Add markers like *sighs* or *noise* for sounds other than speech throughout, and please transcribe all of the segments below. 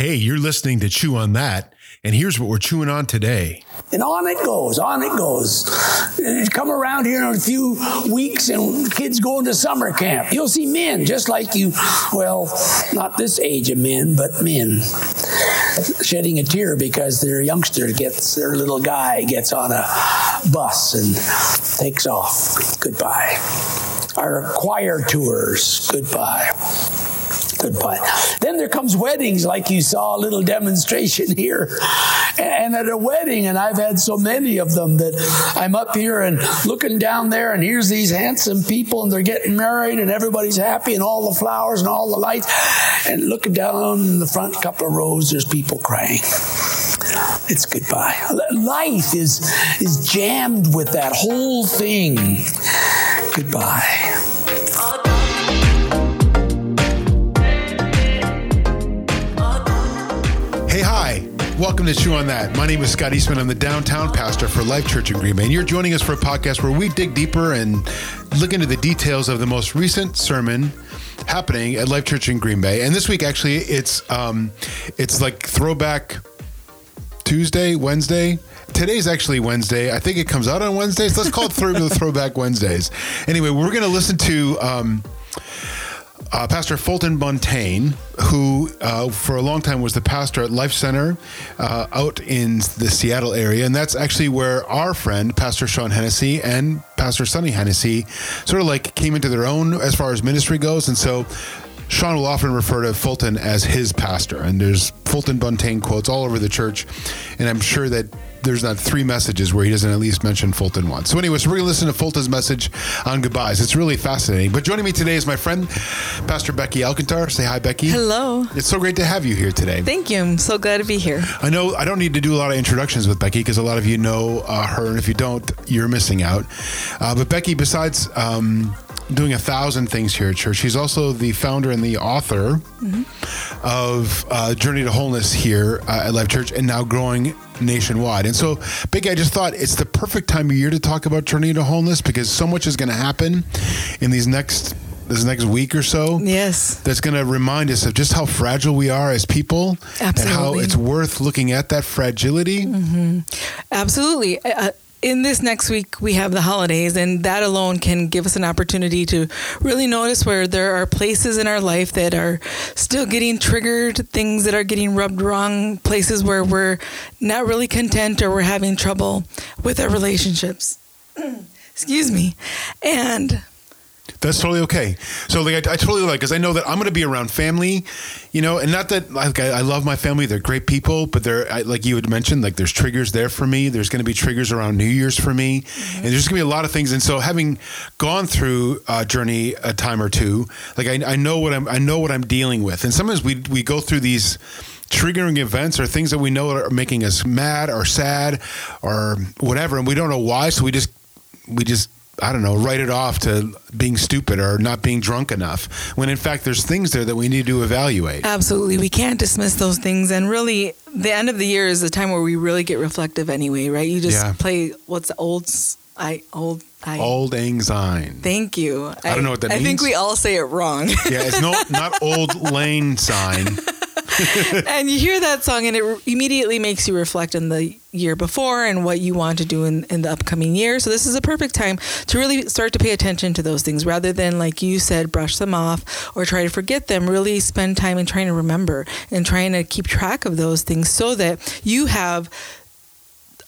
Hey, you're listening to Chew on That, and here's what we're chewing on today. And on it goes, on it goes. You come around here in a few weeks and kids go into summer camp. You'll see men just like you, well, not this age of men, but men, shedding a tear because their youngster gets, their little guy gets on a bus and takes off. Goodbye. Our choir tours, goodbye. Goodbye. Then there comes weddings, like you saw a little demonstration *laughs* here. And at a wedding, and I've had so many of them that I'm up here and looking down there, and here's these handsome people, and they're getting married, and everybody's happy, and all the flowers and all the lights. And looking down in the front couple of rows, there's people crying. It's goodbye. Life is, is jammed with that whole thing. Goodbye. Hey, hi. Welcome to Chew on That. My name is Scott Eastman. I'm the downtown pastor for Life Church in Green Bay. And you're joining us for a podcast where we dig deeper and look into the details of the most recent sermon happening at Life Church in Green Bay. And this week, actually, it's um, it's like throwback Tuesday, Wednesday. Today's actually Wednesday. I think it comes out on Wednesdays. Let's call it *laughs* the Throwback Wednesdays. Anyway, we're going to listen to. Um, uh, Pastor Fulton Buntain, who uh, for a long time was the pastor at Life Center uh, out in the Seattle area. And that's actually where our friend, Pastor Sean Hennessy and Pastor Sonny Hennessy, sort of like came into their own as far as ministry goes. And so Sean will often refer to Fulton as his pastor. And there's Fulton Buntain quotes all over the church. And I'm sure that there's not three messages where he doesn't at least mention Fulton once. So, anyway, so we're going to listen to Fulton's message on goodbyes. It's really fascinating. But joining me today is my friend, Pastor Becky Alcantar. Say hi, Becky. Hello. It's so great to have you here today. Thank you. I'm so glad to be here. I know I don't need to do a lot of introductions with Becky because a lot of you know uh, her, and if you don't, you're missing out. Uh, but Becky, besides um, doing a thousand things here at church. She's also the founder and the author mm-hmm. of uh, Journey to Wholeness here uh, at Life Church and now growing nationwide. And so, Big, I just thought it's the perfect time of year to talk about Journey to Wholeness because so much is going to happen in these next this next week or so. Yes. That's going to remind us of just how fragile we are as people Absolutely. and how it's worth looking at that fragility. Mm-hmm. Absolutely. Uh, in this next week, we have the holidays, and that alone can give us an opportunity to really notice where there are places in our life that are still getting triggered, things that are getting rubbed wrong, places where we're not really content or we're having trouble with our relationships. *clears throat* Excuse me. And that's totally okay. So like I, I totally like because I know that I'm going to be around family, you know, and not that like I, I love my family; they're great people, but they're I, like you had mentioned, like there's triggers there for me. There's going to be triggers around New Year's for me, mm-hmm. and there's going to be a lot of things. And so having gone through a journey a time or two, like I, I know what I'm I know what I'm dealing with, and sometimes we we go through these triggering events or things that we know are making us mad or sad or whatever, and we don't know why, so we just we just I don't know, write it off to being stupid or not being drunk enough. When in fact, there's things there that we need to evaluate. Absolutely. We can't dismiss those things. And really, the end of the year is the time where we really get reflective anyway, right? You just yeah. play what's old, I, old, I, Old Syne. Thank you. I, I, don't know what that I means. I think we all say it wrong. yeah, it's no, not *laughs* Old Lane Sign. *laughs* and you hear that song, and it immediately makes you reflect on the year before and what you want to do in, in the upcoming year. So, this is a perfect time to really start to pay attention to those things rather than, like you said, brush them off or try to forget them. Really spend time in trying to remember and trying to keep track of those things so that you have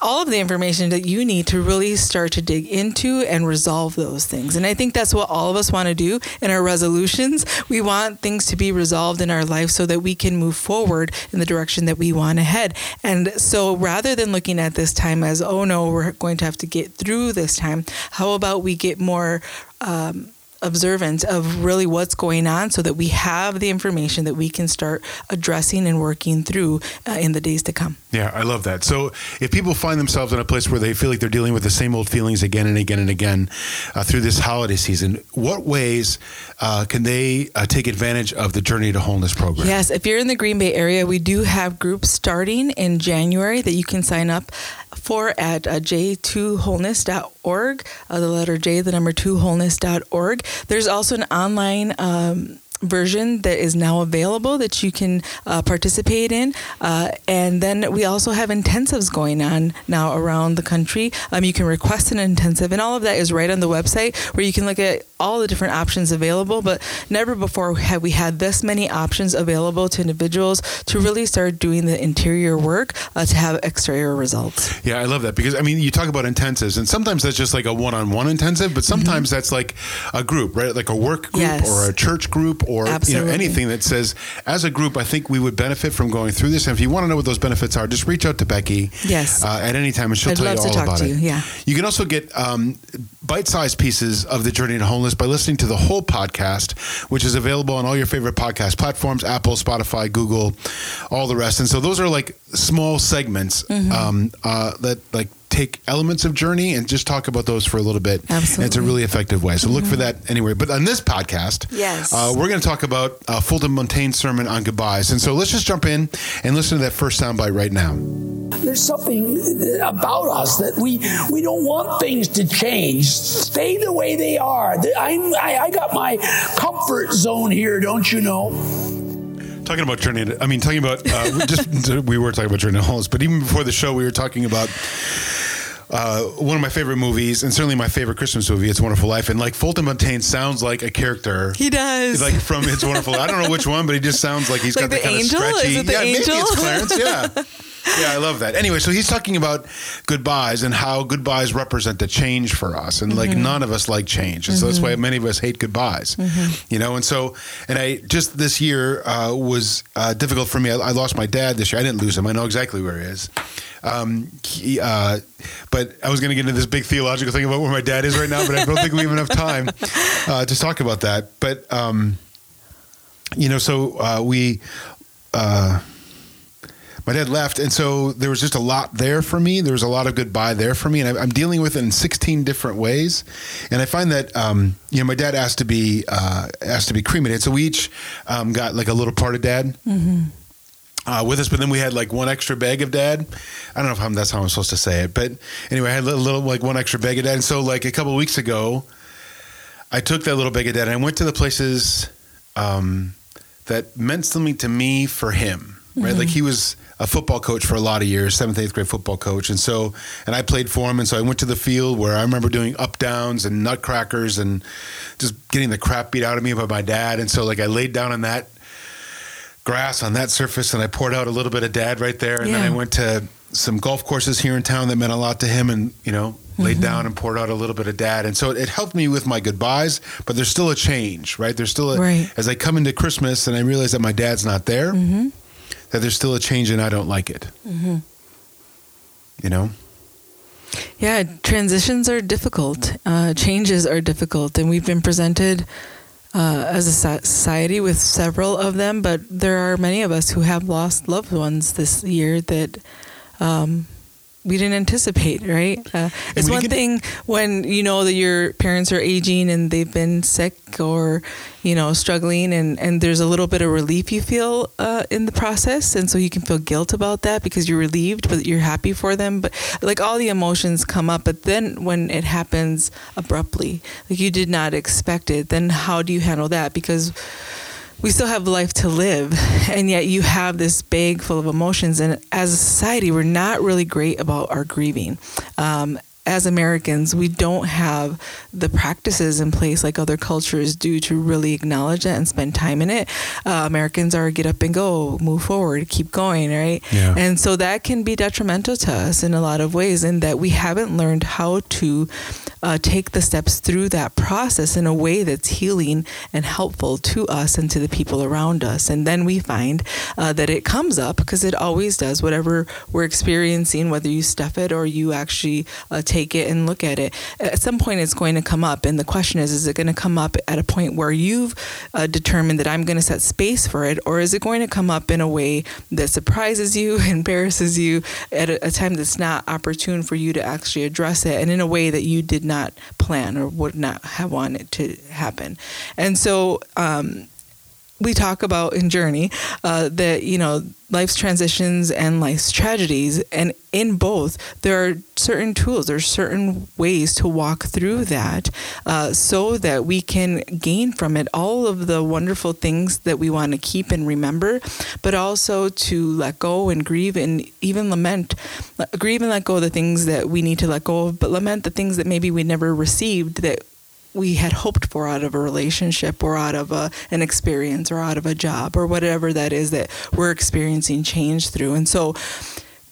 all of the information that you need to really start to dig into and resolve those things. And I think that's what all of us want to do in our resolutions. We want things to be resolved in our life so that we can move forward in the direction that we want to head. And so rather than looking at this time as, oh no, we're going to have to get through this time, how about we get more um, observant of really what's going on so that we have the information that we can start addressing and working through uh, in the days to come. Yeah, I love that. So if people find themselves in a place where they feel like they're dealing with the same old feelings again and again and again uh, through this holiday season, what ways uh, can they uh, take advantage of the Journey to Wholeness program? Yes, if you're in the Green Bay area, we do have groups starting in January that you can sign up for at uh, j2wholeness.org, uh, the letter J, the number 2wholeness.org. There's also an online um, version that is now available that you can uh, participate in. Uh, and then we also have intensives going on now around the country. Um, you can request an intensive, and all of that is right on the website where you can look at all the different options available. But never before have we had this many options available to individuals to really start doing the interior work uh, to have exterior results. Yeah, I love that because I mean, you talk about intensives, and sometimes that's just like a one-on-one intensive, but sometimes mm-hmm. that's like a group, right? Like a work group yes. or a church group or Absolutely. you know anything that says, as a group, I think we would benefit from going through this. And if you want to know what those benefits are, just reach out to Becky. Yes. Uh, at any time, and she'll I'd tell you all about it. You. Yeah. You can also get um, bite-sized pieces of the journey to Wholeness by listening to the whole podcast, which is available on all your favorite podcast platforms: Apple, Spotify, Google, all the rest. And so those are like small segments mm-hmm. um, uh, that like take elements of journey and just talk about those for a little bit. Absolutely. And it's a really effective way. So mm-hmm. look for mm-hmm. that anyway. But on this podcast, yes, uh, we're going to talk about uh, Fulton Buntain's sermon on goodbyes. And so let's just jump in and listen to that first soundbite right now. There's something about us that we we don't want things to change. Stay the way they are. I, I, I got my comfort zone here, don't you know? Talking about turning, I mean, talking about uh, *laughs* just we were talking about Journey to Wholeness, but even before the show, we were talking about uh, one of my favorite movies, and certainly my favorite Christmas movie, It's Wonderful Life. And like Fulton Buntain sounds like a character. He does. Like from It's Wonderful. I don't know which one, but he just sounds like he's like got the, kind angel? of scratchy. yeah, angel? maybe it's Clarence. Yeah. *laughs* yeah, I love that. Anyway, so he's talking about goodbyes and how goodbyes represent a change for us, and mm-hmm. like none of us like change, and mm-hmm. so that's why mm-hmm. many of us hate goodbyes. Mm-hmm. You know, and so and I just this year uh, was uh, difficult for me. I, I, lost my dad this year. I didn't lose him. I know exactly where he is. Um, he, uh, but I was going to get into this big theological thing about where my dad is right now, but I don't think we have enough time uh, to talk about that. But um, you know, so uh, we uh, my dad left, and so there was just a lot there for me. There was a lot of goodbye there for me, and I, am dealing with it in 16 different ways. And I find that um, you know my dad asked to be uh, asked to be cremated, so we each um, got like a little part of dad. Mm-hmm. Uh, with us, but then we had like one extra bag of dad. I don't know if I'm, that's how I'm supposed to say it, but anyway, I had a little, little like one extra bag of dad. And so, like a couple weeks ago, I took that little bag of dad and I went to the places um, that meant something to me for him, right? Mm-hmm. Like he was a football coach for a lot of years, seventh, eighth grade football coach. And so, and I played for him. And so I went to the field where I remember doing up downs and nutcrackers and just getting the crap beat out of me by my dad. And so, like, I laid down on that grass on that surface and I poured out a little bit of dad right there. And yeah. then I went to some golf courses here in town that meant a lot to him and, you know, laid mm-hmm. down and poured out a little bit of dad. And so it, it, helped me with my goodbyes, but there's still a change, right? There's still a, right. as I come into Christmas and I realize that my dad's not there. Mm-hmm that there's still a change and I don't like it. Mm-hmm. You know? Yeah, transitions are difficult. Uh, changes are difficult, and we've been presented uh, as a society with several of them. But there are many of us who have lost loved ones this year that um, we didn't anticipate, right? Uh, it's one thing when you know that your parents are aging and they've been sick or you know struggling, and and there's a little bit of relief you feel uh, in the process, and so you can feel guilt about that because you're relieved, but you're happy for them. But like all the emotions come up, but then when it happens abruptly, like you did not expect it, then how do you handle that? Because we still have life to live and yet you have this bag full of emotions. And as a society we're not really great about our grieving. Um, as Americans, we don't have the practices in place like other cultures do to really acknowledge it and spend time in it. Uh, Americans are get up and go, move forward, keep going, right? Yeah. And so that can be detrimental to us in a lot of ways, in that we haven't learned how to uh, take the steps through that process in a way that's healing and helpful to us and to the people around us. And then we find uh, that it comes up because it always does, whatever we're experiencing, whether you stuff it or you actually uh, take it and look at it. At some point, it's going to come up. And the question is, is it going to come up at a point where you've uh, determined that I'm going to set space for it? Or is it going to come up in a way that surprises you, *laughs* embarrasses you at a, a time that's not opportune for you to actually address it and in a way that you did not plan or would not have wanted to happen? And so, um, we talk about in Journey uh, that you know life's transitions and life's tragedies, and in both there are certain tools, there's certain ways to walk through that, uh, so that we can gain from it all of the wonderful things that we want to keep and remember, but also to let go and grieve and even lament, grieve and let go of the things that we need to let go of, but lament the things that maybe we never received that we had hoped for out of a relationship or out of a, an experience or out of a job or whatever that is that we're experiencing change through. And so,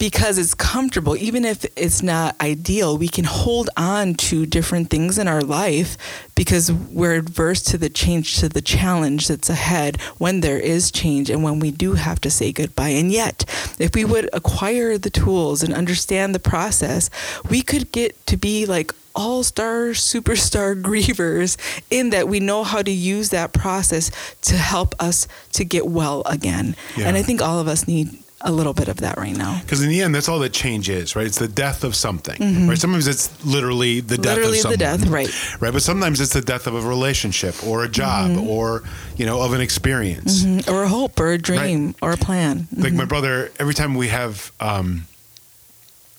because it's comfortable, even if it's not ideal, we can hold on to different things in our life because we're adverse to the change, to the challenge that's ahead when there is change and when we do have to say goodbye. And yet, if we would acquire the tools and understand the process, we could get to be like all star superstar *laughs* grievers in that we know how to use that process to help us to get well again. Yeah. And I think all of us need a little bit of that right now. Because in the end, that's all that change is, right? It's the death of something, mm-hmm. right? Sometimes it's literally the death literally of something. the death, right? Right, but sometimes it's the death of a relationship or a job mm-hmm. or you know of an experience mm-hmm. or a hope or a dream right? or a plan. Like my mm-hmm. brother, every time we have. Um,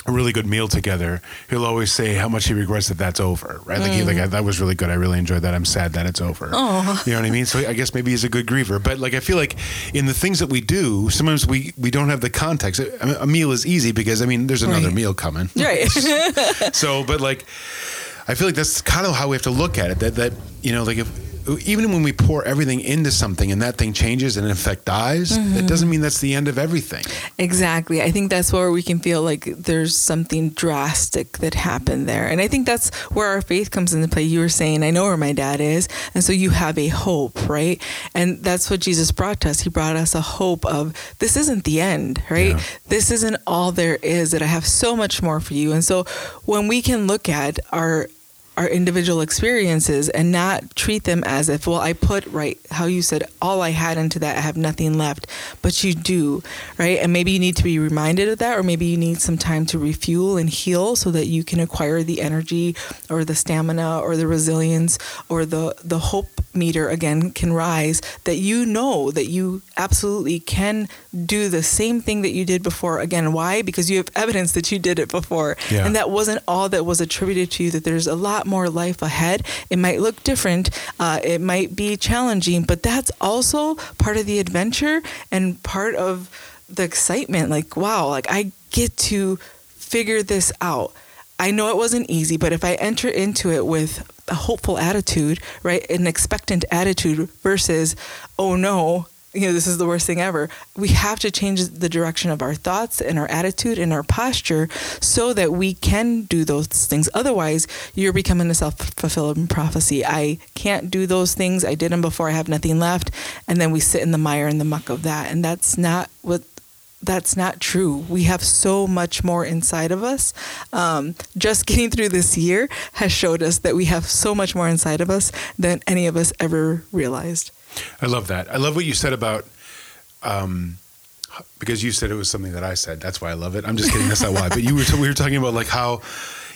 a really good meal together, he'll always say how much he regrets that that's over, right? Like, mm. he, like I, that was really good. I really enjoyed that. I'm sad that it's over. You know what I mean? So I guess maybe he's a good griever. But like, I feel like in the things that we do, sometimes we we don't have the context. Mean, a meal is easy because I mean, there's another right. meal coming. Right. *laughs* so, but like, I feel like that's kind of how we have to look at it. That that you know, like if even when we pour everything into something and that thing changes and in effect dies, mm-hmm. that doesn't mean that's the end of everything. Exactly. I think that's where we can feel like there's something drastic that happened there. And I think that's where our faith comes into play. You were saying, I know where my dad is. And so you have a hope, right? And that's what Jesus brought to us. He brought us a hope of this isn't the end, right? Yeah. This isn't all there is, that I have so much more for you. And so when we can look at our our individual experiences and not treat them as if, well, I put right how you said all I had into that, I have nothing left, but you do, right? And maybe you need to be reminded of that, or maybe you need some time to refuel and heal so that you can acquire the energy or the stamina or the resilience or the the hope meter again can rise that you know that you absolutely can do the same thing that you did before. Again why? Because you have evidence that you did it before. Yeah. and that wasn't all that was attributed to you that there's a lot more life ahead. It might look different uh, it might be challenging but that's also part of the adventure and part of the excitement. Like wow like i get to figure this out. I know it wasn't easy, but if I enter into it with a hopeful attitude, right, an expectant attitude versus, oh no, you know, this is the worst thing ever. We have to change the direction of our thoughts and our attitude and our posture so that we can do those things. Otherwise, you're becoming a self fulfilling prophecy. I can't do those things. I did them before. I have nothing left. And then we sit in the mire and the muck of that. And that's not what that's not true. We have so much more inside of us. Um, just getting through this year has showed us that we have so much more inside of us than any of us ever realized. I love that. I love what you said about. Um, because you said it was something that I said. That's why I love it. I'm just kidding. That's not why. But you were t- we were talking about like how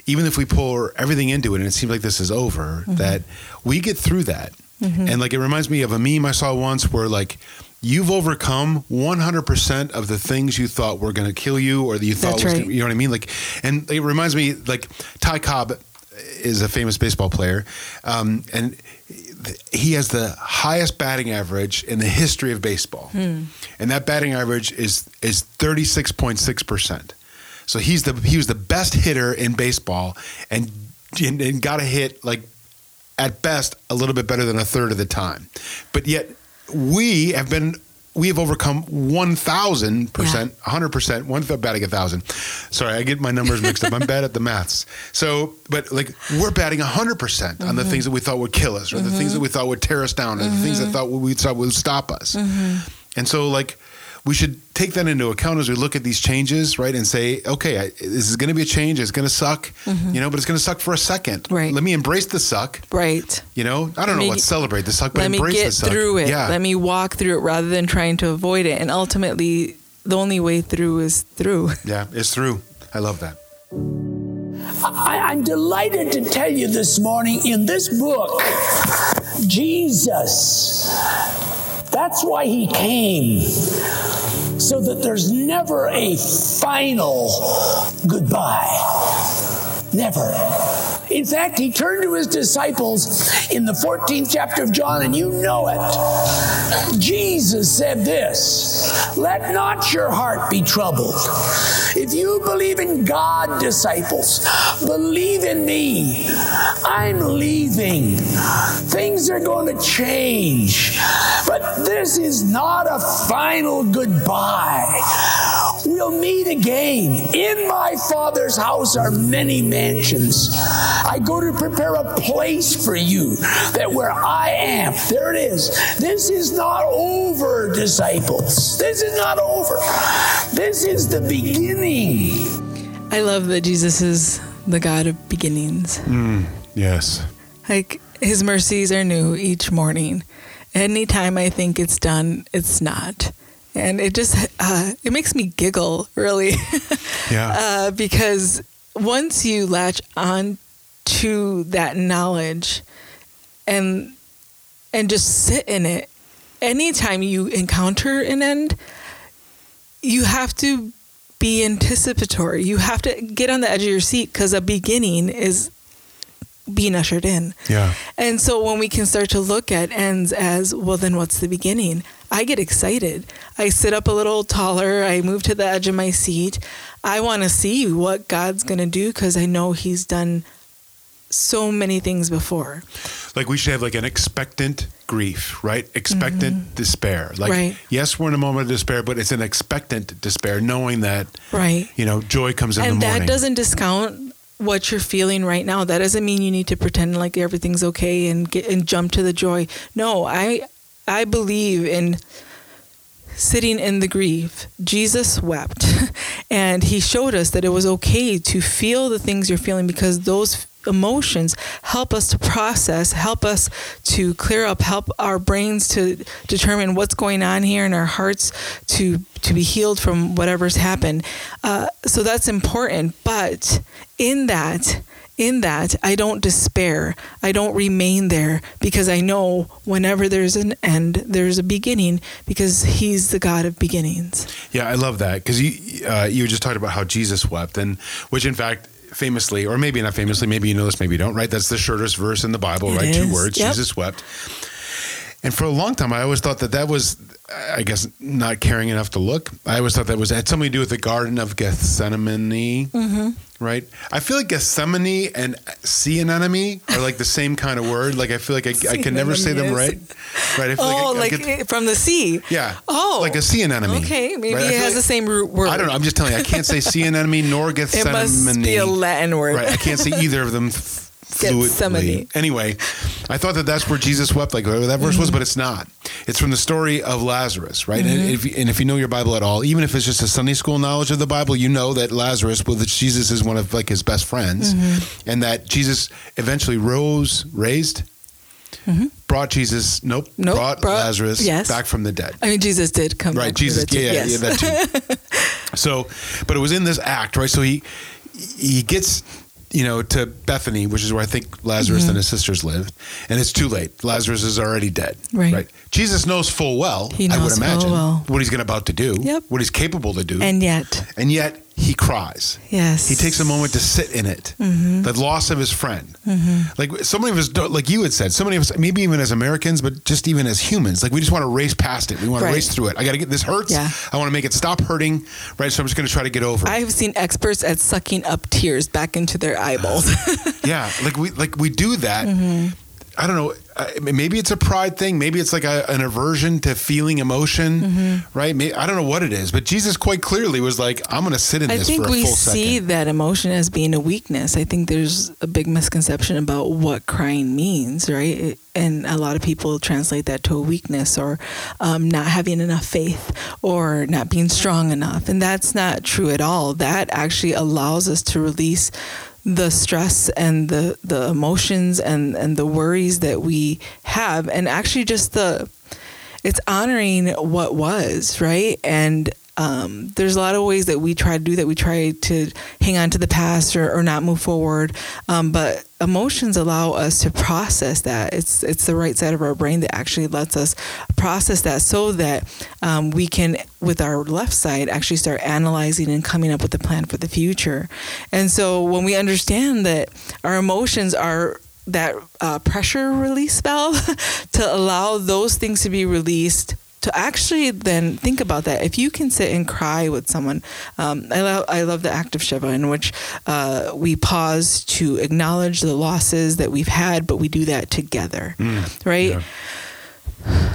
even if we pour everything into it and it seems like this is over, mm-hmm. that we get through that. Mm-hmm. And like it reminds me of a meme I saw once where like you've overcome 100% of the things you thought were going to kill you or that you thought That's was right. gonna, you know what I mean like and it reminds me like Ty Cobb is a famous baseball player um, and he has the highest batting average in the history of baseball. Hmm. and that batting average is is 36.6% so he's the he was the best hitter in baseball and and, and got a hit like at best a little bit better than a third of the time. But yet we have been we have overcome 1000% 100% one batting a thousand sorry i get my numbers mixed up i'm bad at the maths so but like we're batting 100% mm-hmm. on the mm-hmm. things that we thought would kill us or mm-hmm. the things that we thought would tear us down or mm-hmm. the things that mm-hmm. thought we thought would stop us mm-hmm. and so like we should take that into account as we look at these changes, right? And say, okay, I, this is going to be a change. It's going to suck, mm-hmm. you know, but it's going to suck for a second. Right. Let me embrace the suck. Right. You know, I don't know what celebrate the suck, but let embrace me get the suck. through it. Yeah. Let me walk through it rather than trying to avoid it. And ultimately, the only way through is through. *laughs* Yeah, it's through. I love that. I, am delighted to tell you this morning in this book, Jesus That's why he came. So that there's never a final goodbye. Never. In fact, he turned to his disciples in the 14th chapter of John, and you know it. Jesus said this Let not your heart be troubled. If you believe in God, disciples, believe in me. I'm leaving. Things are going to change. But this is not a final goodbye. We'll meet again. In my Father's house are many mansions. I go to prepare a place for you that where I am, there it is. This is not over, disciples. This is not over. This is the beginning. I love that Jesus is the God of beginnings. Mm, yes. Like his mercies are new each morning. Anytime I think it's done, it's not. And it just uh, it makes me giggle really *laughs* Yeah. uh, because once you latch on to that knowledge and and just sit in it anytime you encounter an end you have to be anticipatory you have to get on the edge of your seat because a beginning is being ushered in yeah. and so when we can start to look at ends as, well, then what's the beginning? I get excited. I sit up a little taller. I move to the edge of my seat. I want to see what God's going to do because I know He's done so many things before. Like we should have like an expectant grief, right? Expectant mm-hmm. despair. Like Right. yes, we're in a moment of despair, but it's an expectant despair, knowing that Right. you know joy comes in and the morning. And that doesn't discount what you're feeling right now. That doesn't mean you need to pretend like everything's okay and get and jump to the joy. No, I I believe in sitting in the grief. Jesus wept *laughs* and he showed us that it was okay to feel the things you're feeling because those emotions help us to process, help us to clear up, help our brains to determine what's going on here and our hearts to to be healed from whatever's happened. Uh, so that's important. But in that, in that, I don't despair. I don't remain there because I know whenever there's an end, there's a beginning because He's the God of beginnings. Yeah, I love that because you uh, you just talked about how Jesus wept, and which in fact famously, or maybe not famously, maybe you know this, maybe you don't. Right? That's the shortest verse in the Bible. It right? Two words. Yep. Jesus wept. And for a long time, I always thought that that was, I guess, not caring enough to look. I always thought that was had something to do with the Garden of Gethsemane, Mm-hmm. right? I feel like Gethsemane and sea anemone are like the same kind of word. Like I feel like I, I can never say them right. Right? I feel Oh, I- I like get- it- from the sea. yeah. Oh, like a sea anemone. Okay, maybe right? It has like- the same root word. I don't know. I'm just telling you. I can't say *laughs* sea anemone nor Gethsemane. It must be a Latin word. Right. I can't say either of them f- *laughs* fluidly. Anyway, I thought that that's where Jesus wept, like whatever that verse was, but it's not. It's from the story of Lazarus, right? And, mm-hmm. if you, and if you know your Bible at all, even if it's just a Sunday school knowledge of the Bible, you know that Lazarus, well, that Jesus is one of like his best friends, mm-hmm. and that Jesus eventually rose, raised, mm-hmm. brought Jesus, nope, Nope, brought, brought- Lazarus yes. back from the dead. I mean, Jesus did come. Right, back from Jesus. Yeah, yeah, yes. yeah, that too. *laughs* so, but it was in this act, right? So he he gets you know to Bethany, which is where I think Lazarus Mm-hmm. and his sisters lived, and it's too late. Lazarus is already dead. Right. Jesus knows full well. He I would knows imagine well. what he's going about to do. Yep. What he's capable to do. and yet, and yet he cries. yes, He takes a moment to sit in it. Mm-hmm. The loss of his friend. Like so many of us, like you had said, so many of us, maybe even as Americans, but just even as humans, like we just want to race past it. We want Right. to race through it. I got to get this hurts. Yeah. I want to make it stop hurting. Right. So I'm just going to try to get over. it. I've seen experts at sucking up tears back into their eyeballs. *laughs* yeah. Like we like we do that. Mm-hmm. I don't know. Maybe it's a pride thing. Maybe it's like a, an aversion to feeling emotion. Mm-hmm. Right. May I don't know what it is, but Jesus quite clearly was like, "I'm going to sit in I this think for a we full see second. that emotion as being a weakness. I think there's a big misconception about what crying means, right? It- and a lot of people translate that to a weakness or um, not having enough faith or not being strong enough. And that's not true at all. That actually allows us to release the stress and the, the emotions and, and the worries that we have and actually just the it's honoring what was right? And um, there's a lot of ways that we try to do that. We try to hang on to the past or, or not move forward. Um, but emotions allow us to process that. It's it's the right side of our brain that actually lets us process that, so that um, we can, with our left side, actually start analyzing and coming up with a plan for the future. And so when we understand that our emotions are that uh, pressure release valve *laughs* to allow those things to be released to actually then think about that. If you can sit and cry with someone, um, I, love, I love the act of Shiva in which uh, we pause to acknowledge the losses that we've had, but we do that together, mm, right? Yeah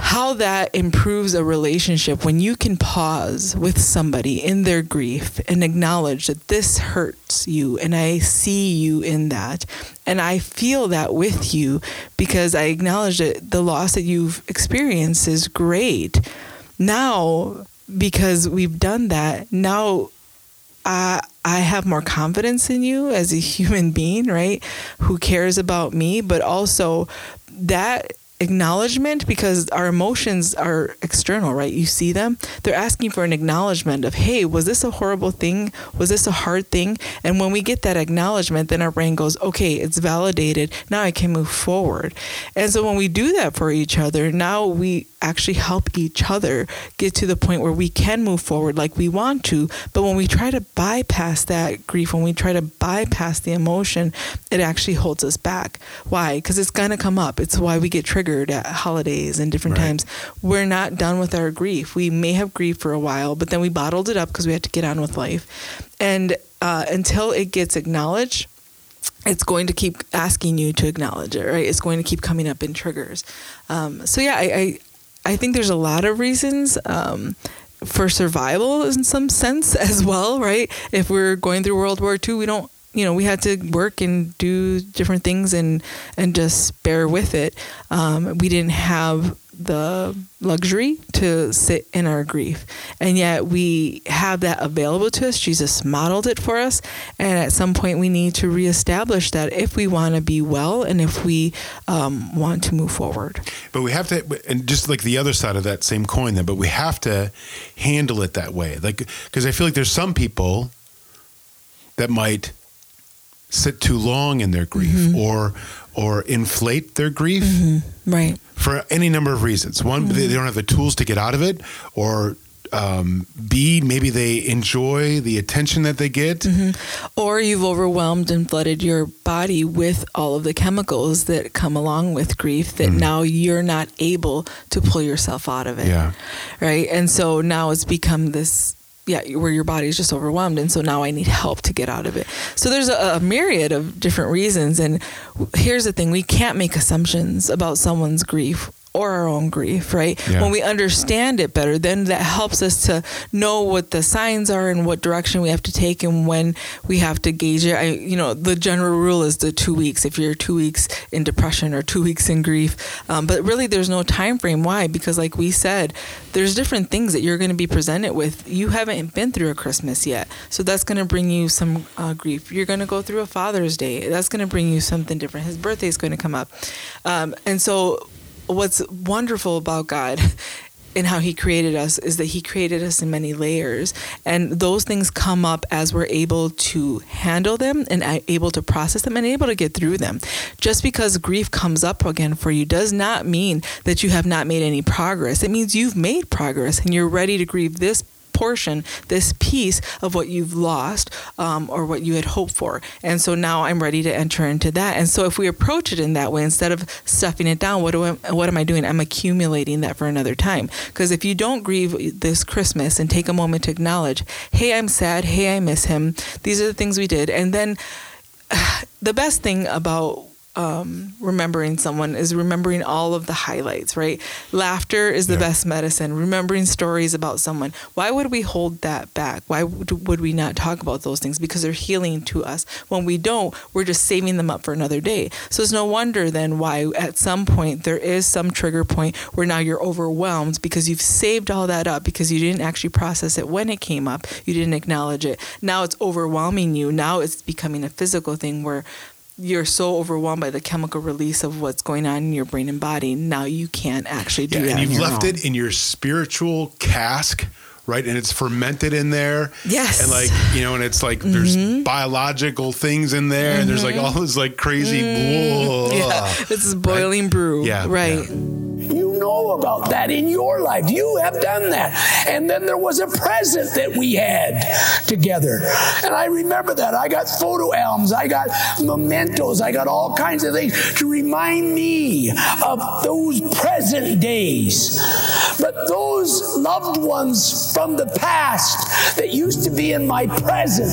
how that improves a relationship when you can pause with somebody in their grief and acknowledge that this hurts you and I see you in that and I feel that with you because I acknowledge that the loss that you've experienced is great. Now, because we've done that, now I I have more confidence in you as a *laughs* human being, right? Who cares about me, but also that acknowledgement because our emotions are external, right? You see them. They're asking for an acknowledgement of, hey, was this a horrible thing? Was this a hard thing? And when we get that acknowledgement, then our brain goes, okay, it's validated. Now I can move forward. And so when we do that for each other, now we actually help each other get to the point where we can move forward like we want to. But when we try to bypass that grief, when we try to bypass the emotion, it actually holds us back. Why? Because it's going to come up. It's why we get triggered at holidays and different right. times. We're not done with our grief. We may have grief for a while, but then we bottled it up because we had to get on with life. And uh, until it gets acknowledged, it's going to keep asking you to acknowledge it, right? It's going to keep coming up in triggers. Um, so yeah, I, I, I think there's a lot of reasons um, for survival in some sense *laughs* as well, right? If we're going through World War II, we don't you know we had to work and do different things and and just bear with it um, we didn't have the luxury to sit in our grief. And yet we have that available to us. Jesus modeled it for us. And at some point, we need to reestablish that if we want to be well and if we um, want to move forward. But we have to, and just like the other side of that same coin, then, but we have to handle it that way. Like, because I feel like there's some people that might sit too long in their grief mm-hmm. or or inflate their grief mm-hmm. right for any number of reasons one mm-hmm. they, don't have the tools to get out of it or um, B, maybe they enjoy the attention that they get. Mm-hmm. Or you've overwhelmed and flooded your body with all of the chemicals that come along with grief that mm-hmm. now you're not able to pull yourself out of it. Yeah. Right. And so now it's become this yeah, where your body is just overwhelmed. And so now I need help to get out of it. So there's a, a, myriad of different reasons. And here's the thing we can't make assumptions about someone's grief or our own grief, right? Yeah. When we understand it better, then that helps us to know what the signs are and what direction we have to take and when we have to gauge it. I, you know, the general rule is the two weeks. If you're two weeks in depression or two weeks in grief, um, but really there's no time frame. Why? Because like we said, there's different things that you're going to be presented with. You haven't been through a Christmas yet, so that's going to bring you some uh, grief. You're going to go through a Father's Day. That's going to bring you something different. His birthday is going to come up, um, and so what's wonderful about God and how he created us is that he created us in many layers. And those things come up as we're able to handle them and able to process them and able to get through them. Just because grief comes up again for you does not mean that you have not made any progress. It means you've made progress and you're ready to grieve this portion, this piece of what you've lost um, or what you had hoped for. And so now I'm ready to enter into that. And so if we approach it in that way, instead of stuffing it down, what do I, what am I doing? I'm accumulating that for another time. Because if you don't grieve this Christmas and take a moment to acknowledge, hey, I'm sad. Hey, I miss him. These are the things we did. And then *sighs* the best thing about um, remembering someone is remembering all of the highlights, right? Laughter is the yeah. best medicine. Remembering stories about someone. Why would we hold that back? Why would, would we not talk about those things? Because they're healing to us. When we don't, we're just saving them up for another day. So it's no wonder then why at some point there is some trigger point where now you're overwhelmed because you've saved all that up because you didn't actually process it when it came up. You didn't acknowledge it. Now it's overwhelming you. Now it's becoming a physical thing where you're so overwhelmed by the chemical release of what's going on in your brain and body. Now you can't actually do yeah, that. And you've left own. it in your spiritual cask right? And it's fermented in there. Yes. And like, you know, and it's like there's mm-hmm. biological things in there and there's like mm-hmm. all this like crazy mm-hmm. whoa. Yeah, this is boiling brew. Yeah, right. You know about that in your life. You have done that. And then there was a present that we had together. And I remember that. I got photo albums, I got mementos, I got all kinds of things to remind me of those present days. But those loved ones from the past that used to be in my present,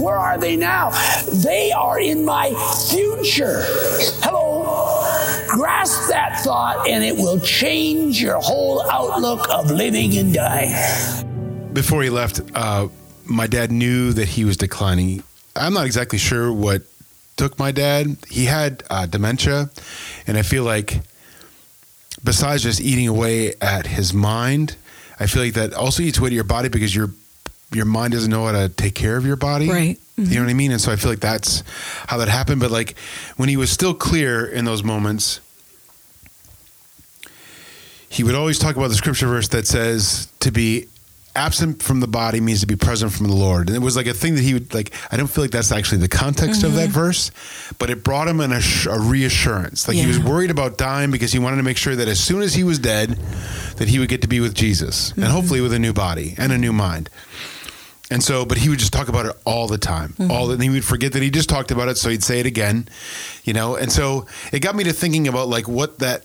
where are they now? They are in my future. Hello. Grasp that thought and it will change your whole outlook of living and dying. Before he left, uh, my dad knew that he was declining. I'm not exactly sure what took my dad. He had uh, dementia, and I feel like besides just eating away at his mind, I feel like that also eats away at your body because your your mind doesn't know how to take care of your body. Right. You know what I mean? And so I feel like that's how that happened. But like when he was still clear in those moments, he would always talk about the scripture verse that says to be absent from the body means to be present from the Lord. And it was like a thing that he would like. I don't feel like that's actually the context of Mm-hmm. that verse, but it brought him an ass- a reassurance. Like he was worried about dying because he wanted to make sure that as soon as he was dead, that he would get to be with Jesus Mm-hmm. and hopefully with a new body and a new mind. And so, but he would just talk about it all the time. Mm-hmm. All and he would forget that he just talked about it, so he'd say it again, you know. And so it got me to thinking about like what that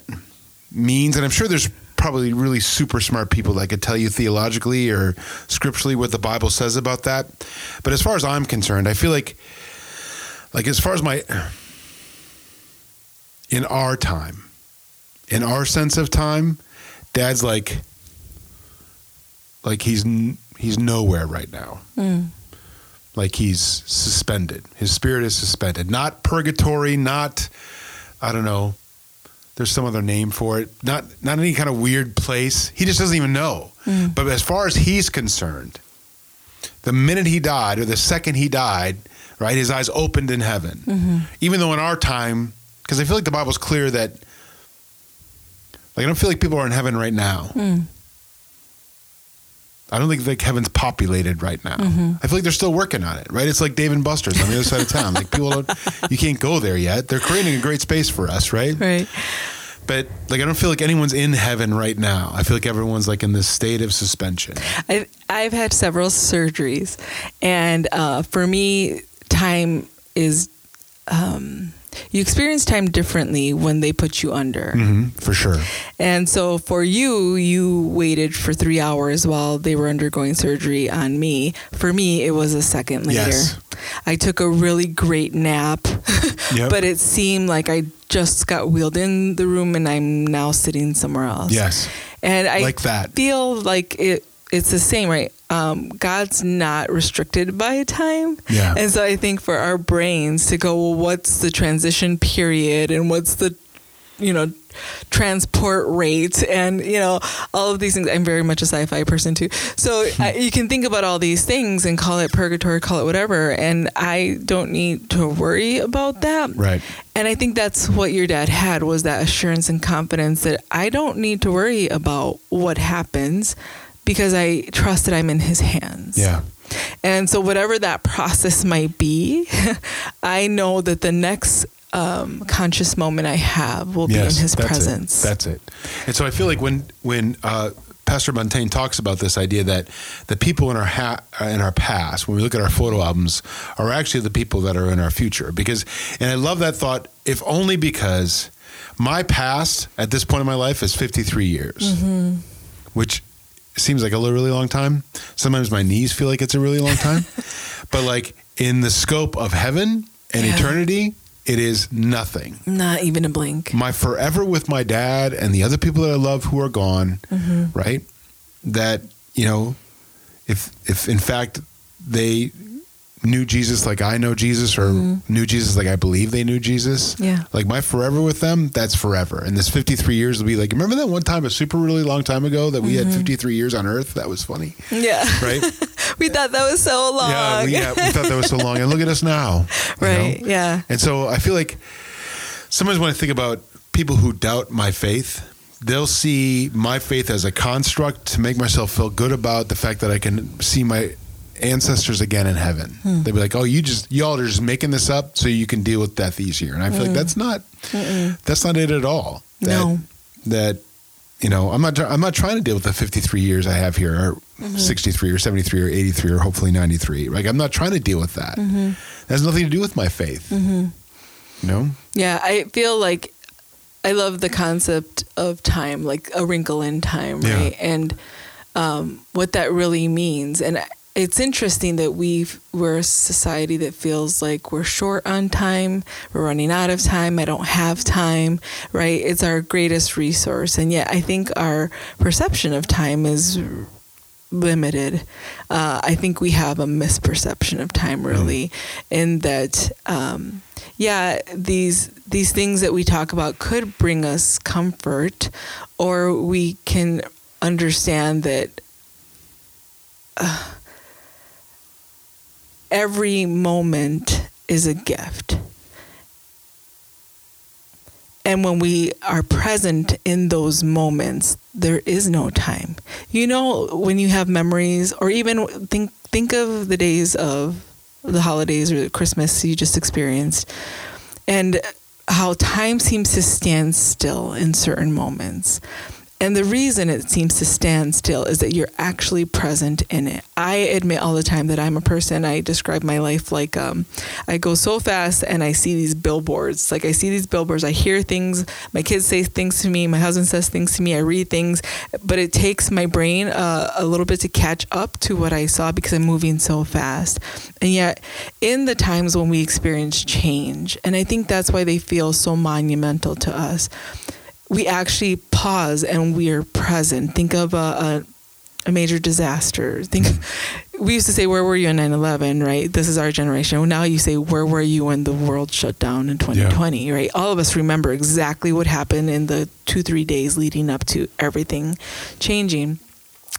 means. And I'm sure there's probably really super smart people that could tell you theologically or scripturally what the Bible says about that. But as far as I'm concerned, I feel like, like as far as my, in our time, in our sense of time, Dad's like, like he's n- he's nowhere right now. Hmm. Like he's suspended. His spirit is suspended. Not purgatory. Not I don't know. There's some other name for it. Not not any kind of weird place. He just doesn't even know. Hmm. But as far as he's concerned, the minute he died or the second he died, right, his eyes opened in heaven. Mm-hmm. Even though in our time, because I feel like the Bible's clear that, like I don't feel like people are in heaven right now. Hmm. I don't think like heaven's populated right now. I feel like they're still working on it, right? It's like Dave and Buster's on the other side of town. Like people don't, you can't go there yet. They're creating a great space for us, right? Right. But like I don't feel like anyone's in heaven right now. I feel like everyone's like in this state of suspension. I've, I've had several surgeries, and uh, for me, time is um, you experience time differently when they put you under. hmm for sure. And so for you, you waited for three hours while they were undergoing surgery on me. For me, it was a second later. Yes. I took a really great nap, *laughs* Yep. but it seemed like I just got wheeled in the room and I'm now sitting somewhere else. Yes. And I Like that. feel like it it's the same, right? Um, God's not restricted by time. Yeah. And so I think for our brains to go, well, what's the transition period and what's the, you know, transport rate and, you know, all of these things. I'm very much a sci fi person too. So *laughs* I, you can think about all these things and call it purgatory, call it whatever. And I don't need to worry about that. Right. And I think that's what your dad had was that assurance and confidence that I don't need to worry about what happens because I trust that I'm in his hands. Yeah. And so whatever that process might be, *laughs* I know that the next um, conscious moment I have will be in his that's presence. It. That's it. And so I feel like when when uh, Pastor Buntain talks about this idea that the people in our ha- uh, in our past, when we look at our photo albums, are actually the people that are in our future. Because, and I love that thought. If only because my past at this point in my life is 53 years, Mm-hmm. which seems like a really long time. Sometimes my knees feel like it's a really long time, *laughs* but like in the scope of heaven and Yeah. eternity, it is nothing Not even a blink. my forever with my dad and the other people that I love who are gone, mm-hmm. right? That you know, if if in fact they knew Jesus like I know Jesus, or mm-hmm. knew Jesus like I believe they knew Jesus, Yeah. like my forever with them, that's forever. And this fifty three years will be like, remember that one time, a super really long time ago, that we had mm-hmm. fifty three years on Earth? That was funny, Yeah. right? *laughs* we thought that was so long. yeah, we, yeah, we thought that was so long, and look at us now, you know? right. Yeah. And so I feel like sometimes when I think about people who doubt my faith, they'll see my faith as a construct to make myself feel good about the fact that I can see my ancestors again in heaven. Hmm. They'd be like, "Oh, you just y'all are just making this up so you can deal with death easier." And I feel like that's not that's not it at all. That, Hmm. No. that you know, I'm not I'm not trying to deal with the 53 years I have here, or Mm-hmm. 63, or 73, or 83, or hopefully 93. Like I'm not trying to deal with that. Mm-hmm. It has nothing to do with my faith. You know? Yeah, I feel like I love the concept of time, like a wrinkle in time, Yeah. right? And um, what that really means. And it's interesting that we've we're a society that feels like we're short on time, we're running out of time, I don't have time, right? It's our greatest resource, and yet I think our perception of time is limited. Uh, I think we have a misperception of time, really, in that, um, yeah, these these things that we talk about could bring us comfort, or we can understand that uh, every moment is a gift. And when we are present in those moments, there is no time. You know, when you have memories, or even think think of the days of the holidays or the Christmas you just experienced, and how time seems to stand still in certain moments. And the reason it seems to stand still is that you're actually present in it. I admit all the time that I'm a person, I describe my life like um, I go so fast and I see these billboards. Like I see these billboards, I hear things, my kids say things to me, my husband says things to me, I read things, but it takes my brain uh, a little bit to catch up to what I saw because I'm moving so fast. And yet, in the times when we experience change, and I think that's why they feel so monumental to us we actually pause and we are present. Think of a, a, a major disaster. Think *laughs* we used to say, "Where were you in 9/11?" Right? This is our generation. Now you say, "Where were you when the world shut down in 2020?" Right? All of us remember exactly what happened in the two three days leading up to everything changing.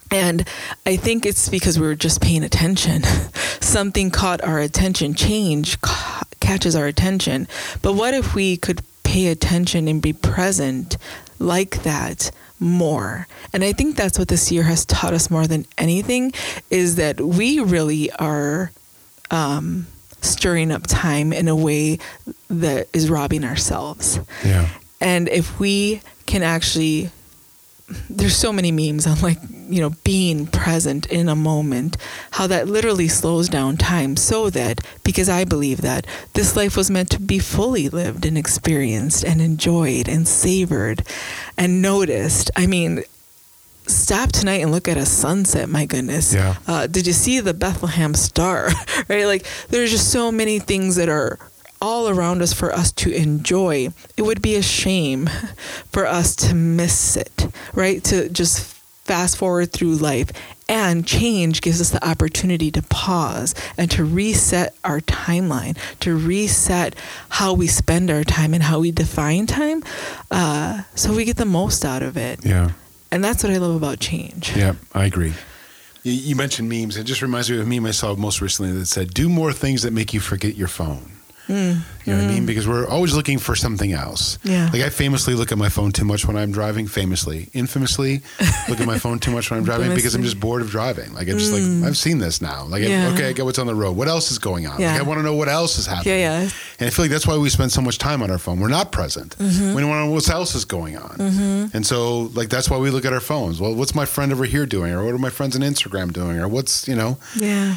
And I think it's because we were just paying attention. *laughs* Something caught our attention. Change ca- catches our attention. But what if we could pay attention and be present like that more? And I think that's what this year has taught us more than anything is that we really are um, stirring up time in a way that is robbing ourselves. Yeah. And if we can actually, there's so many memes on like, you know, being present in a moment, how that literally slows down time so that, because I believe that this life was meant to be fully lived and experienced and enjoyed and savored and noticed. I mean, stop tonight and look at a sunset. My goodness. Yeah. Uh, did you see the Bethlehem star? *laughs* right? Like, there's just so many things that are all around us for us to enjoy. It would be a shame *laughs* for us to miss it, right? To just fast forward through life. And change gives us the opportunity to pause and to reset our timeline, to reset how we spend our time and how we define time, uh, so we get the most out of it. Yeah. And that's what I love about change. Yeah, I agree. You, you mentioned memes. It just reminds me of a meme I saw most recently that said, "Do more things that make you forget your phone." Mm, You know what I mean? Because we're always looking for something else. Yeah. Like I famously look at my phone too much when I'm driving. Famously, infamously, *laughs* look at my phone too much when I'm driving because I'm just bored of driving. Like I'm just like I've seen this now. Like I- Mm. Okay, I get what's on the road. What else is going on? Yeah. Like I want to know what else is happening. Yeah, yeah. And I feel like that's why we spend so much time on our phone. We're not present. Mm-hmm. We don't want to know what else is going on. And so, like, that's why we look at our phones. Well, what's my friend over here doing? Or what are my friends on Instagram doing? Or what's, you know? Yeah.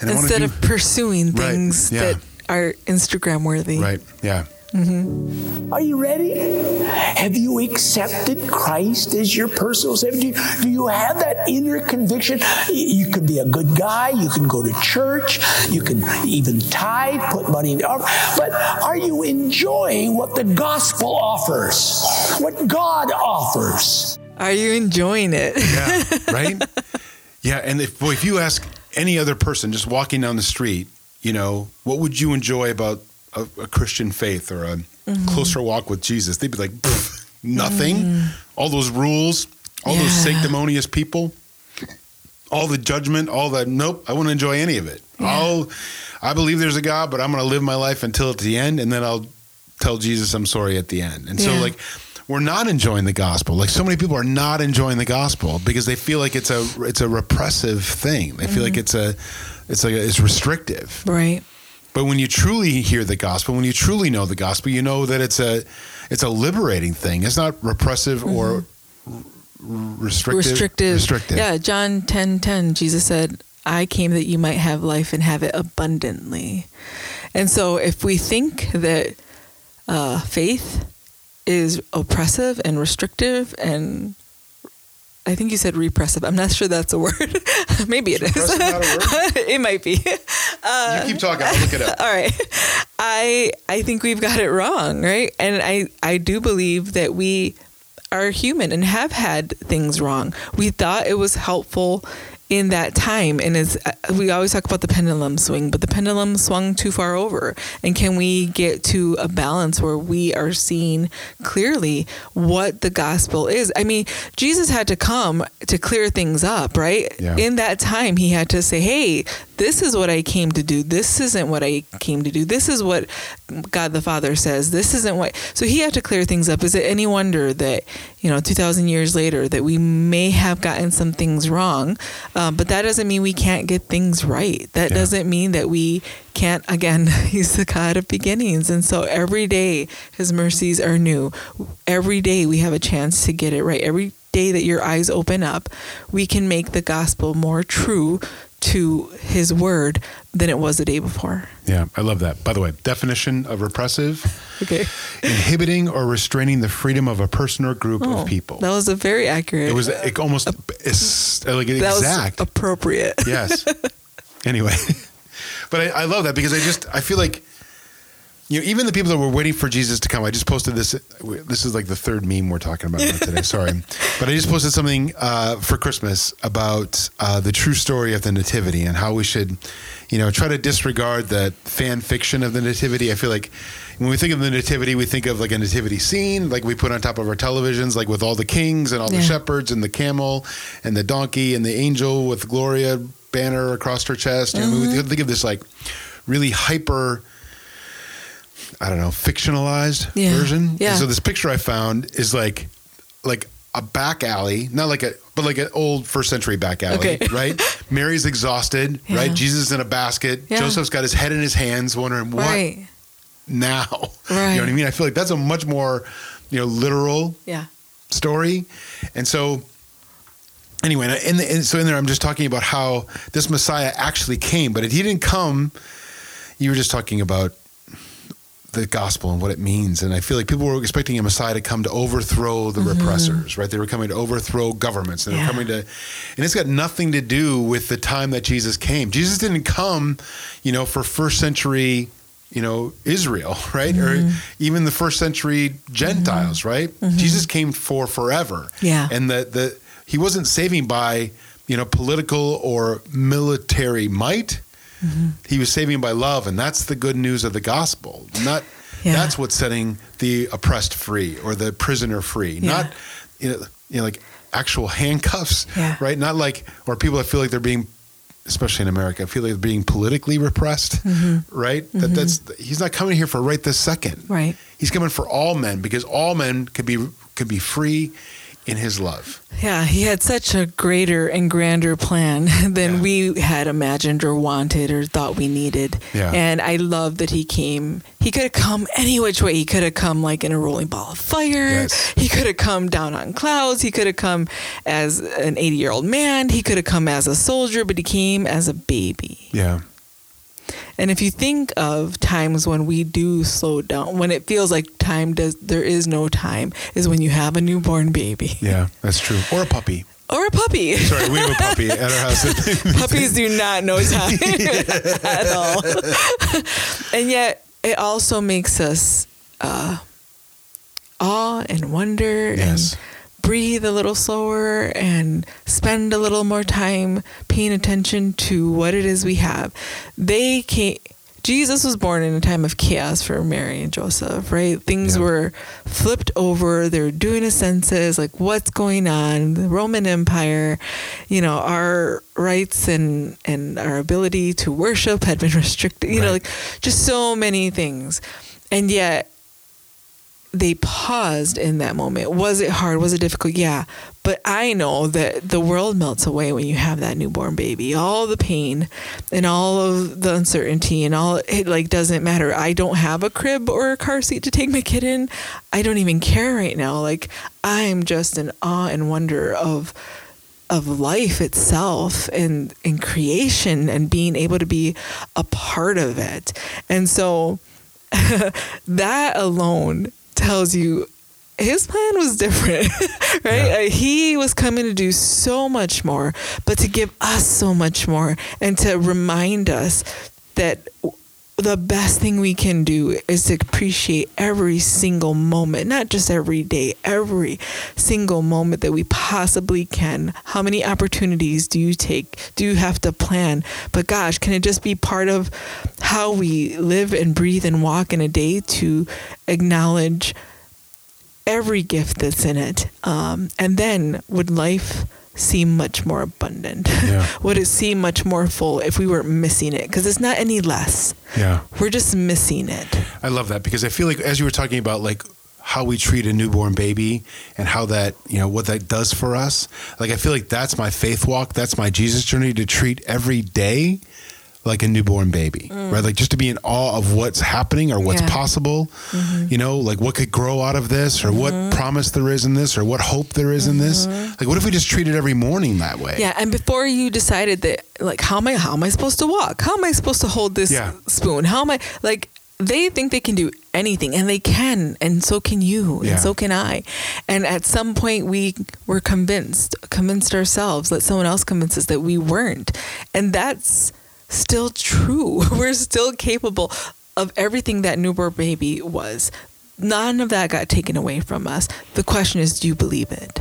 And I Instead do- of pursuing Right, things yeah. that are Instagram worthy. Right. Yeah. Mm-hmm. Are you ready? Have you accepted Christ as your personal Savior? Do you, do you have that inner conviction? You can be a good guy. You can go to church. You can even tithe, put money in the offering. But are you enjoying what the gospel offers? What God offers? Are you enjoying it? Yeah. Right. *laughs* yeah. And if, boy, if you ask any other person just walking down the street, you know, what would you enjoy about a, a Christian faith or a mm-hmm. closer walk with Jesus? They'd be like, "Pfft, nothing. Mm-hmm. All those rules, all those sanctimonious people, all the judgment, all that. Nope, I wouldn't enjoy any of it. I'll, I believe there's a God, but I'm going to live my life until at the end, and then I'll tell Jesus I'm sorry at the end. And so, like, we're not enjoying the gospel. Like so many people are not enjoying the gospel because they feel like it's a it's a repressive thing. They feel like mm-hmm. it's a it's like a, it's restrictive. Right. But when you truly hear the gospel, when you truly know the gospel, you know that it's a it's a liberating thing. It's not repressive or restrictive. restrictive. Restrictive. Yeah, John 10 10, Jesus said, I came that you might have life and have it abundantly. And so if we think that uh, faith is oppressive and restrictive and I think you said repressive. I'm not sure that's a word. *laughs* Maybe it is. Repressive not a word? *laughs* it might be. you keep talking. I'll look it up. *laughs* All right. I I think we've got it wrong, right? And I I do believe that we are human and have had things wrong. We thought it was helpful in that time and is uh, we always talk about the pendulum swing but the pendulum swung too far over. And can we get to a balance where we are seeing clearly what the gospel is? I mean jesus had to come to clear things up right? Yeah. in that time he had to say hey this is what i came to do. This isn't what i came to do. This is what god the father says. This isn't what so he had to clear things up. Is it any wonder that you know 2000 years later that we may have gotten some things wrong um, but that doesn't mean we can't get things right. That Yeah. doesn't mean that we can't again *laughs* he's the god of beginnings. And so every day his mercies are new. Every day we have a chance to get it right. Every day that your eyes open up we can make the gospel more true to his word than it was the day before Yeah, I love that. By the way, definition of repressive: okay inhibiting or restraining the freedom of a person or group Oh, of people. that was a very accurate it was it uh, almost it's like that exact. appropriate yes. *laughs* Anyway, *laughs* but I, I love that because I just I feel like you know even the people that were waiting for Jesus to come. I just posted this. This is like the third meme we're talking about today. Sorry, *laughs* but I just posted something uh, for Christmas about uh, the true story of the Nativity and how we should, you know, try to disregard the fan fiction of the Nativity. I feel like. When we think of the nativity, we think of like a nativity scene, like we put on top of our televisions, like with all the kings and all the shepherds and the camel and the donkey and the angel with Gloria banner across her chest. Mm-hmm. we think of this like really hyper, I don't know, fictionalized Yeah. version. Yeah. And so this picture I found is like, like a back alley, not like a, but like an old first century back alley, Okay. *laughs* right? Mary's exhausted, Yeah. right? Jesus in a basket. Yeah. Joseph's got his head in his hands, wondering what right now. *laughs* You know what I mean? I feel like that's a much more, you know, literal yeah story. And so, anyway, and, in the, and so in there, I'm just talking about how this Messiah actually came, but if he didn't come. You were just talking about the gospel and what it means. And I feel like people were expecting a Messiah to come to overthrow the repressors, right? They were coming to overthrow governments. They were Mm-hmm. Coming to, and it's got nothing to do with the time that Jesus came. Jesus didn't come, you know, for first century, you know, Israel, *laughs* right? Mm-hmm. Or even the first century Gentiles, right? Jesus came for forever. Yeah. And the, the, he wasn't saving by, you know, political or military might. Mm-hmm. He was saving by love, and that's the good news of the gospel. Not Yeah. that's what's setting the oppressed free or the prisoner free. Yeah. Not you know, you know, like actual handcuffs, Yeah. right? Not like or people that feel like they're being, especially in America, feel like they're being politically repressed, Mm-hmm. right? That that's he's not coming here for right this second. Right. He's coming for all men because all men could be could be free in his love. Yeah, he had such a greater and grander plan *laughs* than Yeah. we had imagined or wanted or thought we needed. Yeah. And I love that he came. He could have come any which way. He could have come like in a rolling ball of fire. Yes. He could have come down on clouds. He could have come as an 80 year old man. He could have come as a soldier, but he came as a baby. Yeah. And if you think of times when we do slow down, when it feels like time does, there is no time, is when you have a newborn baby *laughs* Yeah, that's true. Or a puppy. or a puppy. *laughs* Sorry, we have a puppy at our house. *laughs* Puppies do not know time at all. and yet, it also makes us uh, awe and wonder Yes. and breathe a little slower and spend a little more time paying attention to what it is we have. They came. Jesus was born in a time of chaos for Mary and Joseph, right? Things Yeah. were flipped over. They're doing a census, like what's going on? The Roman Empire, you know, our rights and and our ability to worship had been *laughs* restricted. You know, like just so many things, and yet they paused in that moment. Was it hard? Was it difficult? Yeah. But I know that the world melts away when you have that newborn baby. All the pain and all of the uncertainty and all it like doesn't matter. I don't have a crib or a car seat to take my kid in. I don't even care right now. Like I'm just in awe and wonder of of life itself and in creation and being able to be a part of it. And so *laughs* that alone tells you his plan was different, *laughs* right? Yeah. Uh, he was coming to do so much more, but to give us so much more and to remind us that the best thing we can do is to appreciate every single moment, not just every day, every single moment that we possibly can. How many opportunities do you take? Do you have to plan? But gosh, can it just be part of how we live and breathe and walk in a day to acknowledge every gift that's in it? Um, and then would life seem much more abundant? Yeah. *laughs* would it seem much more full if we weren't missing it? Because it's not any less. Yeah. We're just missing it. I love that because I feel like as you were talking about like how we treat a newborn baby and how that you know what that does for us like i feel like that's my faith walk that's my jesus journey to treat every day like a newborn baby right like just to be in awe of what's happening or what's Mm. Yeah. Mm-hmm. possible you know like what could grow out of this or what promise there is in this or what hope there is in this like what if we just treated every morning that way Mm-hmm. Yeah, and before you decided that, like, how am I? How am I supposed to walk? How am I supposed to hold this Yeah. spoon? How am I? Like, they think they can do anything, and they can, and so can you, Yeah. and so can I. And at some point, we were convinced, convinced ourselves. Let someone else convince us that we weren't, and that's still true. *laughs* We're still capable of everything that newborn baby was. None of that got taken away from us. The question is, do you believe it?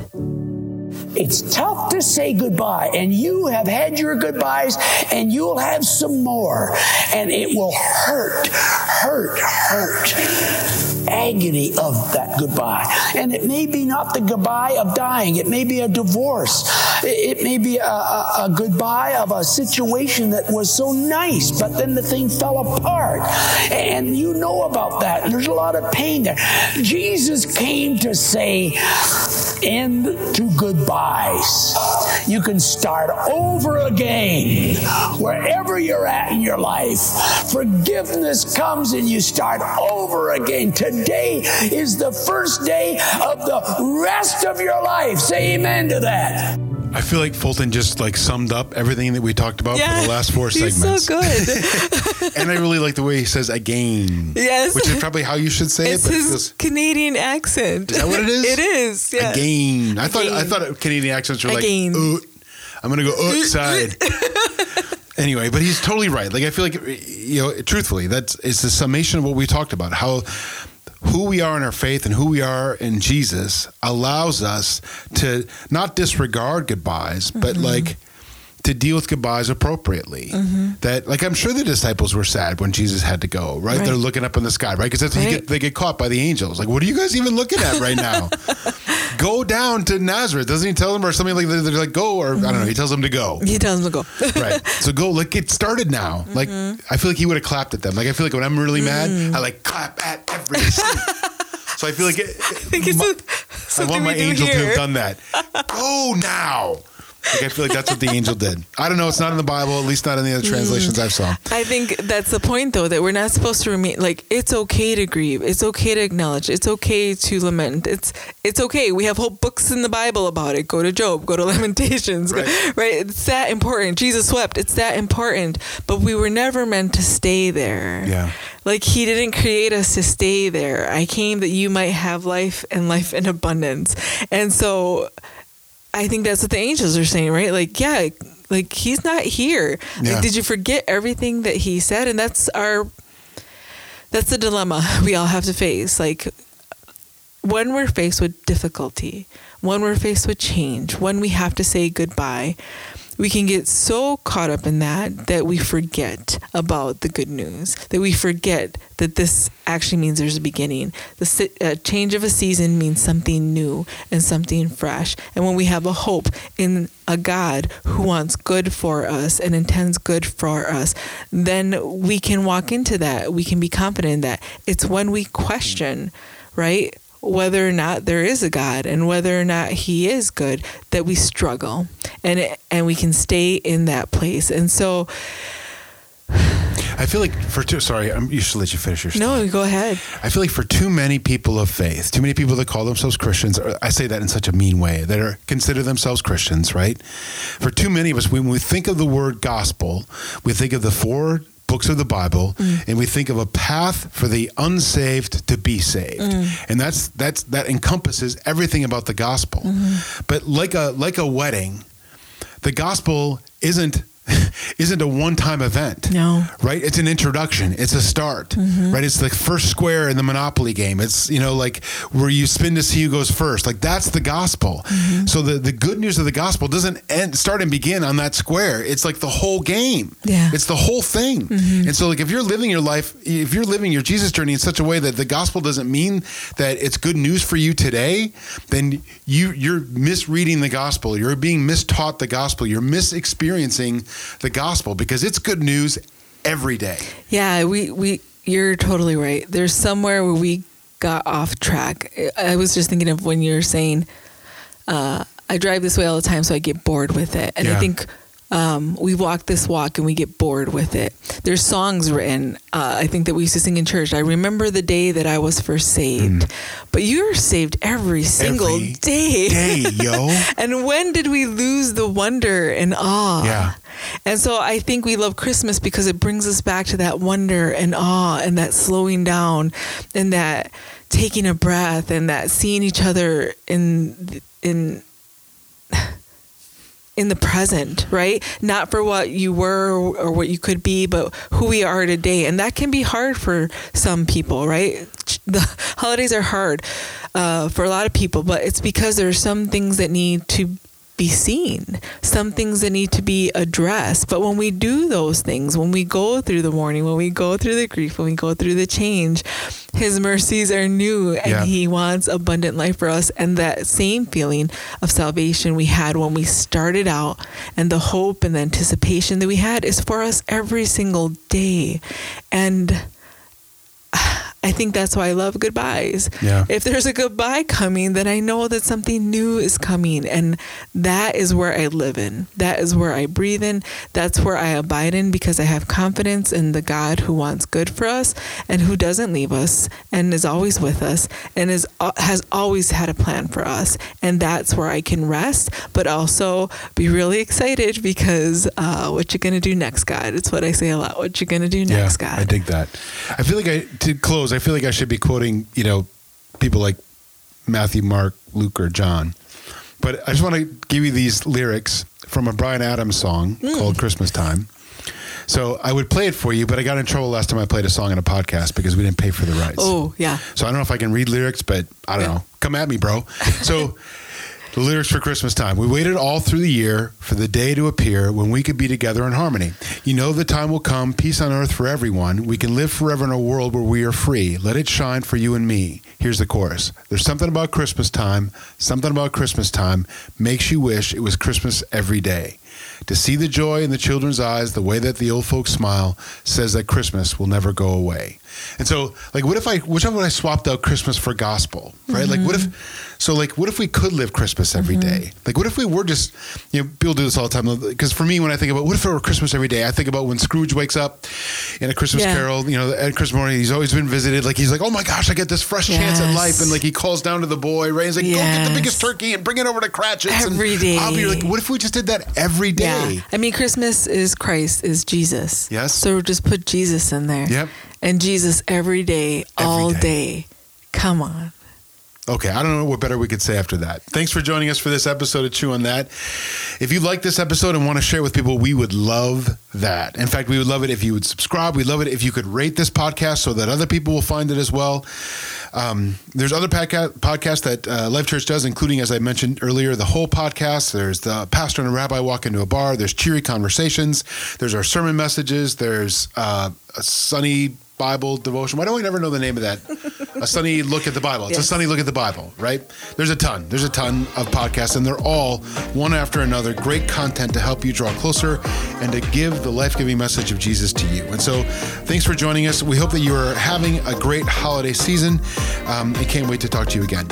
It's tough to say goodbye, and you have had your goodbyes, and you'll have some more, and it will hurt, hurt, hurt. Agony of that goodbye. And it may be not the goodbye of dying, it may be a divorce, it, may be a, a, a goodbye of a situation that was so nice, but then the thing fell apart. And you know about that, there's a lot of pain there. Jesus came to say, end to goodbyes. You can start over again wherever you're at in your life. Forgiveness comes and you start over again. Today is the first day of the rest of your life. Say amen to that. I feel like fulton just like summed up everything that we talked about for the last four *laughs* he's segments so good. *laughs* and I really like the way he says again. Yes. Which is probably how you should say it's it, but it his feels Canadian accent. Is that what it is? *laughs* it is. Yeah. again. I thought I thought Canadian accents were like Again. "Uh, I'm gonna go uh, uh, uh. outside. anyway, but he's totally right. Like I feel like you know, truthfully, that's it's the summation of what we talked about. How who we are in our faith and who we are in Jesus allows us to not disregard goodbyes, but Mm-hmm. like to deal with goodbyes appropriately. Mm-hmm. That, like, I'm sure the disciples were sad when Jesus had to go. Right? Right. They're looking up in the sky, right? Because that's Right. get, they get caught by the angels. Like, what are you guys even looking at right now? *laughs* go down to Nazareth. Doesn't he tell them or something like that? They're like, go, or I don't know. He mm-hmm. tells them to go. He tells them to go. *laughs* right. So go, like, get started now. Mm-hmm. Like, I feel like he would have clapped at them. Like, I feel like when I'm really mad, I like clap at every *laughs* single. So I feel like it, I think it's my- a, I want my angel to have done that. Go now. Like I feel like that's what the angel did. I don't know. It's not in the Bible. At least not in the other translations I've saw. Mm. I think that's the point, though, that we're not supposed to remain like it's okay to grieve, it's okay to acknowledge, it's okay to lament. It's it's okay. We have whole books in the Bible about it. Go to Job, go to *laughs* Lamentations, go- Right. right? It's that important. Jesus wept. It's that important. But we were never meant to stay there. Yeah. Like he didn't create us to stay there. I came that you might have life and life in abundance. And so I think that's what the angels are saying, right? Like, yeah, like he's not here. Yeah. Like, did you forget everything that he said? And that's our that's the dilemma *laughs* we all have to face. Like when we're faced with difficulty, when we're faced with change, when we have to say goodbye, we can get so caught up in that that we forget about the good news, that we forget that this actually means there's a beginning. The uh, change of a season means something new and something fresh. And when we have a hope in a God who wants good for us and intends good for us, then we can walk into that. We can be confident in that. It's when we question, right? Whether or not there is a God and whether or not He is good, that we struggle and it, and we can stay in that place. And so, I feel like for too, sorry, I'm used to let you finish your Story. no, go ahead. I feel like for too many people of faith, too many people that call themselves Christians, or I say that in such a mean way, that are consider themselves Christians, right? For too many of us, when we think of the word gospel, we think of the four books of the Bible, mm. and we think of a path for the unsaved to be saved, mm. and that's that's that encompasses everything about the gospel. Mm-hmm. But like a like a wedding, the gospel isn't isn't a one-time event. No. Right? It's an introduction. It's a start. Mm-hmm. Right? It's the first square in the Monopoly game. It's, you know, like where you spin to see who goes first. Like that's the gospel. Mm-hmm. So the, the good news of the gospel doesn't end, start and begin on that square. It's like the whole game. Yeah. It's the whole thing. Mm-hmm. And so like if you're living your life, if you're living your Jesus journey in such a way that the gospel doesn't mean that it's good news for you today, then you you're misreading the gospel. You're being mistaught the gospel. You're misexperiencing the gospel because it's good news every day. Yeah, we we you're totally right. There's somewhere where we got off track. I was just thinking of when you're saying uh, I drive this way all the time, so I get bored with it, and yeah. I think um, we walk this walk and we get bored with it. There's songs written, uh, I think that we used to sing in church. I remember the day that I was first saved, mm. but you're saved every single every day. Day, yo. *laughs* and when did we lose the wonder and awe? Yeah. And so I think we love Christmas because it brings us back to that wonder and awe and that slowing down and that taking a breath and that seeing each other in in in the present, right? Not for what you were or what you could be, but who we are today. And that can be hard for some people, right? The *laughs* holidays are hard uh, for a lot of people, but it's because there are some things that need to be seen, some things that need to be addressed. But when we do those things, when we go through the mourning, when we go through the grief, when we go through the change, His mercies are new and yeah. He wants abundant life for us. And that same feeling of salvation we had when we started out and the hope and the anticipation that we had is for us every single day. And I think that's why I love goodbyes. Yeah. If there's a goodbye coming, then I know that something new is coming. And that is where I live in. That is where I breathe in. That's where I abide in because I have confidence in the God who wants good for us and who doesn't leave us and is always with us and is has always had a plan for us. And that's where I can rest, but also be really excited because uh, what you're going to do next, God. It's what I say a lot. What you're going to do next, yeah, God. I dig that. I feel like I, to close, I feel like I should be quoting, you know, people like Matthew, Mark, Luke, or John. But I just want to give you these lyrics from a Bryan Adams song mm. called Christmas Time. So I would play it for you, but I got in trouble last time I played a song in a podcast because we didn't pay for the rights. Oh, yeah. So I don't know if I can read lyrics, but I don't yeah. know. Come at me, bro. So *laughs* the lyrics for Christmas time. We waited all through the year for the day to appear when we could be together in harmony. You know the time will come, peace on earth for everyone. We can live forever in a world where we are free. Let it shine for you and me. Here's the chorus. There's something about Christmas time, something about Christmas time makes you wish it was Christmas every day. To see the joy in the children's eyes, the way that the old folks smile, says that Christmas will never go away. And so, like, what if I, which one would I swapped out Christmas for gospel, right? Mm-hmm. Like, what if, so like, what if we could live Christmas every mm-hmm. day? Like, what if we were just, you know, people do this all the time. Because for me, when I think about what if it were Christmas every day, I think about when Scrooge wakes up in a Christmas yeah. Carol, you know, at Christmas morning, he's always been visited. Like, he's like, oh my gosh, I get this fresh yes. chance at life. And like, he calls down to the boy, right? He's like, yes. go get the biggest turkey and bring it over to Cratchit's. Every and day. I'll be like, what if we just did that every day? Yeah. I mean, Christmas is Christ, is Jesus. Yes. So just put Jesus in there. Yep and Jesus every day, every all day. day. Come on. Okay, I don't know what better we could say after that. Thanks for joining us for this episode of Chew on That. If you like this episode and want to share it with people, we would love that. In fact, we would love it if you would subscribe. We'd love it if you could rate this podcast so that other people will find it as well. Um, there's other podca- podcasts that uh, Life Church does, including, as I mentioned earlier, the whole podcast. There's the pastor and a rabbi walk into a bar. There's cheery conversations. There's our sermon messages. There's uh, a sunny Bible devotion. Why do I never know the name of that? a sunny look at the Bible. It's a sunny look at the Bible, right? There's a ton. There's a ton of podcasts, and they're all one after another great content to help you draw closer and to give the life giving message of Jesus to you. And so, thanks for joining us. We hope that you are having a great holiday season um, and can't wait to talk to you again.